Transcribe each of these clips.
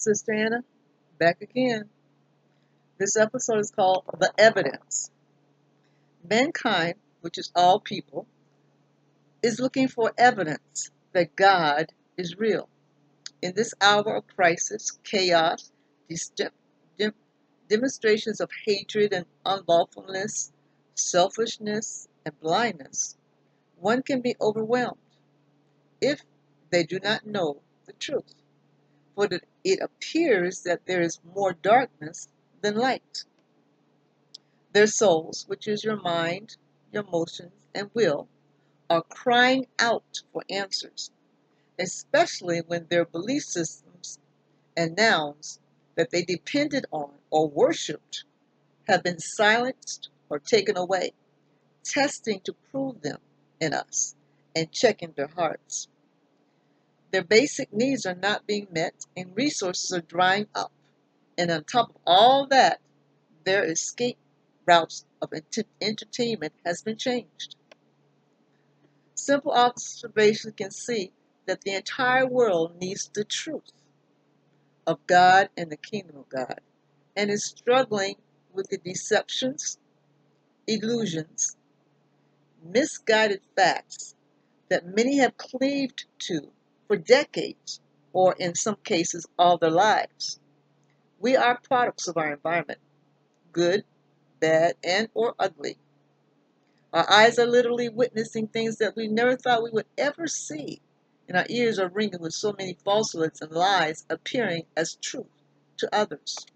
Sister Anna, back again. This episode is called The Evidence. Mankind, which is all people, is looking for evidence that God is real. In this hour of crisis, chaos, demonstrations of hatred and unlawfulness, selfishness, and blindness, one can be overwhelmed if they do not know the truth. It appears that there is more darkness than light. Their souls, which is your mind, your emotions, and will, are crying out for answers, especially when their belief systems and nouns that they depended on or worshiped have been silenced or taken away, testing to prove them in us and checking their hearts. Their basic needs are not being met and resources are drying up. And on top of all that, their escape routes of entertainment has been changed. Simple observation can see that the entire world needs the truth of God and the kingdom of God and is struggling with the deceptions, illusions, misguided facts that many have cleaved to for decades or in some cases all their lives. We are products of our environment, good, bad, and or ugly. Our eyes are literally witnessing things that we never thought we would ever see, and our ears are ringing with so many falsehoods and lies appearing as truth to others.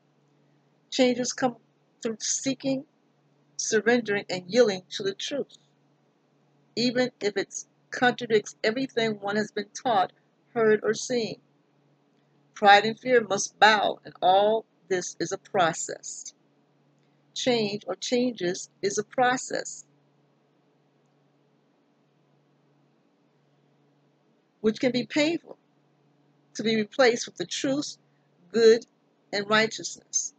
Changes come through seeking, surrendering, and yielding to the truth, even if it contradicts everything one has been taught, heard, or seen. Pride and fear must bow, and all this is a process. Change or changes is a process which can be painful to be replaced with the truth, good, and righteousness.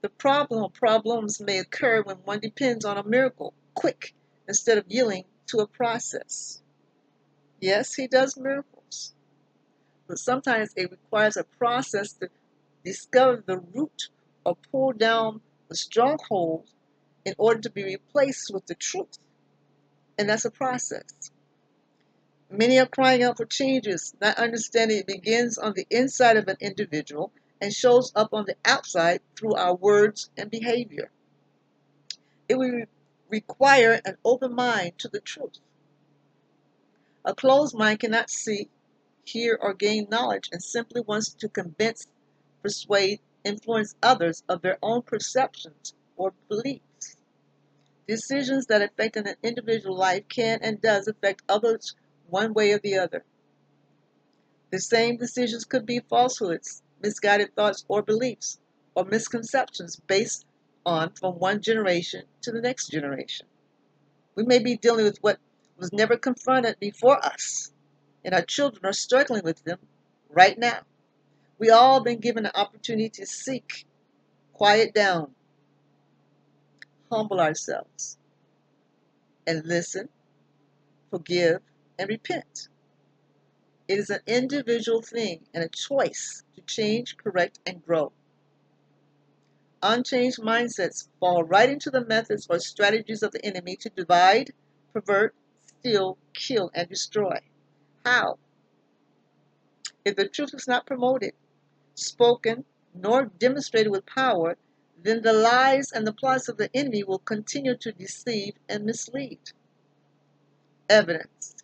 The problem or problems may occur when one depends on a miracle, quick, instead of yielding to a process. Yes, he does miracles, but sometimes it requires a process to discover the root or pull down the stronghold in order to be replaced with the truth. And that's a process. Many are crying out for changes, not understanding it begins on the inside of an individual and shows up on the outside through our words and behavior. It will require an open mind to the truth. A closed mind cannot see, hear, or gain knowledge and simply wants to convince, persuade, influence others of their own perceptions or beliefs. Decisions that affect an individual life can and does affect others one way or the other. The same decisions could be falsehoods, misguided thoughts or beliefs, or misconceptions based on from one generation to the next generation. We may be dealing with what was never confronted before us, and our children are struggling with them right now. We all been given an opportunity to seek, quiet down, humble ourselves, and listen, forgive, and repent. It is an individual thing and a choice to change, correct, and grow. Unchanged mindsets fall right into the methods or strategies of the enemy to divide, pervert, steal, kill, and destroy. How? If the truth is not promoted, spoken, nor demonstrated with power, then the lies and the plots of the enemy will continue to deceive and mislead. Evidence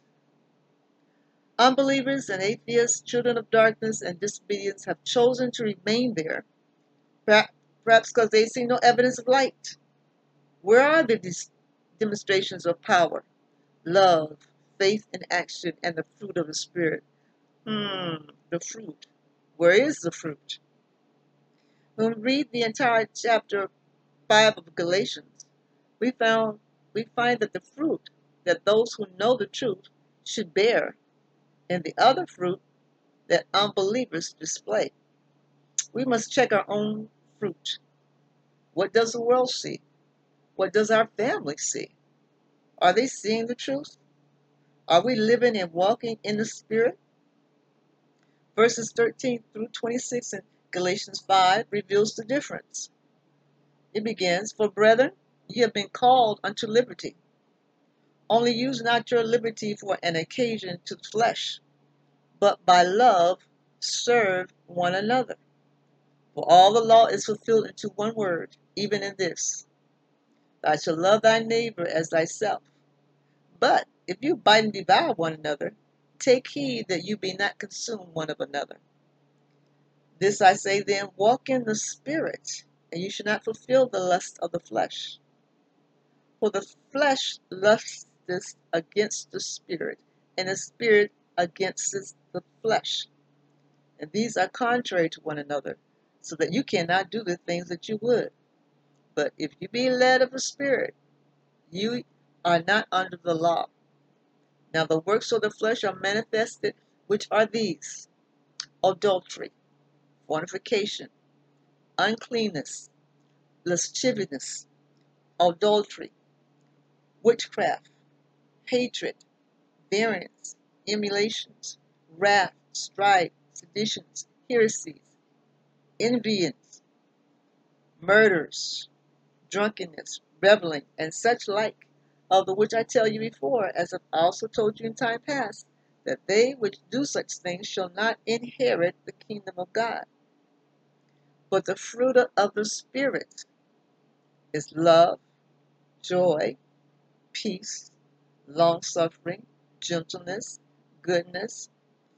Unbelievers and atheists, children of darkness and disobedience, have chosen to remain there, perhaps because they see no evidence of light. Where are the demonstrations of power, love, faith in action, and the fruit of the Spirit? Hmm, the fruit. Where is the fruit? When we read the entire chapter 5 of Galatians, we found we find that the fruit that those who know the truth should bear and the other fruit that unbelievers display. We must check our own fruit. What does the world see? What does our family see? Are they seeing the truth? Are we living and walking in the Spirit? Verses 13 through 26 in Galatians 5 reveals the difference. It begins, For brethren, ye have been called unto liberty. Only use not your liberty for an occasion to the flesh, but by love serve one another. For all the law is fulfilled into one word, even in this Thou shalt love thy neighbor as thyself. But if you bite and devour one another, take heed that you be not consumed one of another. This I say then, walk in the Spirit, and you shall not fulfill the lust of the flesh. For the flesh lusteth against the Spirit, and the Spirit against the flesh. And these are contrary to one another, so that you cannot do the things that you would. But if you be led of the Spirit, you are not under the law. Now the works of the flesh are manifested, which are these adultery, fornication, uncleanness, lasciviousness, adultery, witchcraft, hatred, variance, emulations, wrath, strife, seditions, heresies, envyings, murders, drunkenness, reveling, and such like, of the which I tell you before, as I also told you in time past, that they which do such things shall not inherit the kingdom of God. But the fruit of the Spirit is love, joy, peace, long suffering, gentleness, goodness,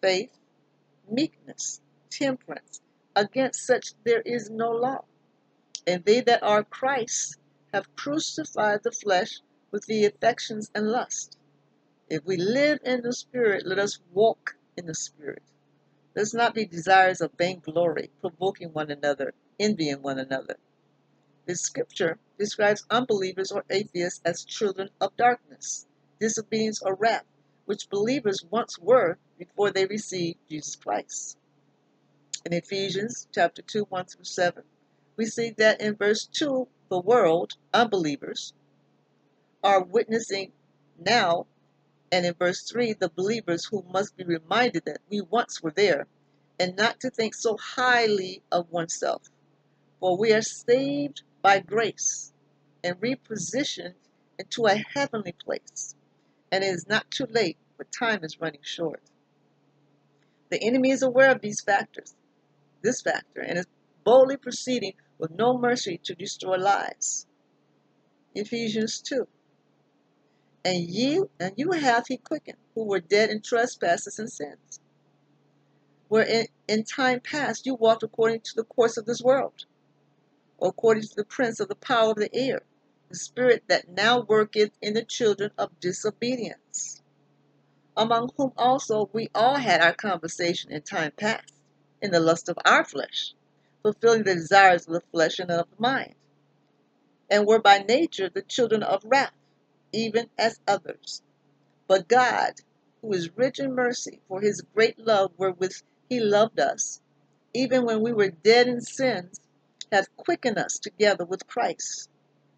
faith, meekness, temperance. Against such there is no law. And they that are Christ have crucified the flesh with the affections and lust. If we live in the Spirit, let us walk in the Spirit. Let's not be desires of vainglory, provoking one another, envying one another. This scripture describes unbelievers or atheists as children of darkness, disobedience or wrath, which believers once were before they received Jesus Christ. In Ephesians chapter 2, 1 through 7, we see that in verse 2, the world, unbelievers, are witnessing now, and in verse 3, the believers who must be reminded that we once were there, and not to think so highly of oneself. For we are saved by grace and repositioned into a heavenly place. And it is not too late, but time is running short. The enemy is aware of these factors, this factor, and is boldly proceeding with no mercy to destroy lives. Ephesians 2. And you and you have he quickened, who were dead in trespasses and sins, where in, in time past you walked according to the course of this world, according to the prince of the power of the air, the spirit that now worketh in the children of disobedience, among whom also we all had our conversation in time past, in the lust of our flesh fulfilling the desires of the flesh and of the mind, and were by nature the children of wrath, even as others. But God, who is rich in mercy, for his great love wherewith he loved us, even when we were dead in sins, hath quickened us together with Christ.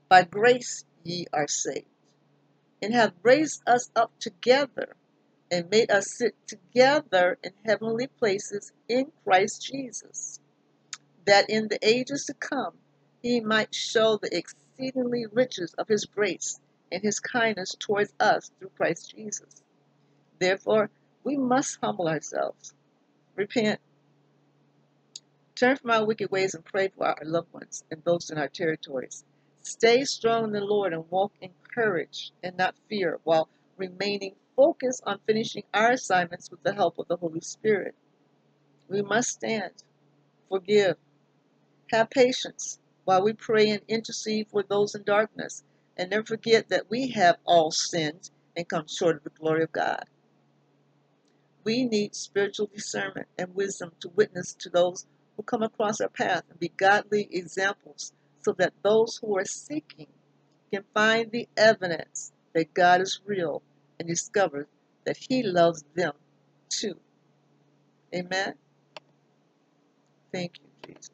By grace ye are saved, and hath raised us up together, and made us sit together in heavenly places in Christ Jesus that in the ages to come he might show the exceedingly riches of his grace and his kindness towards us through Christ Jesus. Therefore, we must humble ourselves, repent, turn from our wicked ways, and pray for our loved ones and those in our territories. Stay strong in the Lord and walk in courage and not fear while remaining focused on finishing our assignments with the help of the Holy Spirit. We must stand, forgive, have patience while we pray and intercede for those in darkness, and never forget that we have all sinned and come short of the glory of God. We need spiritual discernment and wisdom to witness to those who come across our path and be godly examples so that those who are seeking can find the evidence that God is real and discover that He loves them too. Amen. Thank you, Jesus.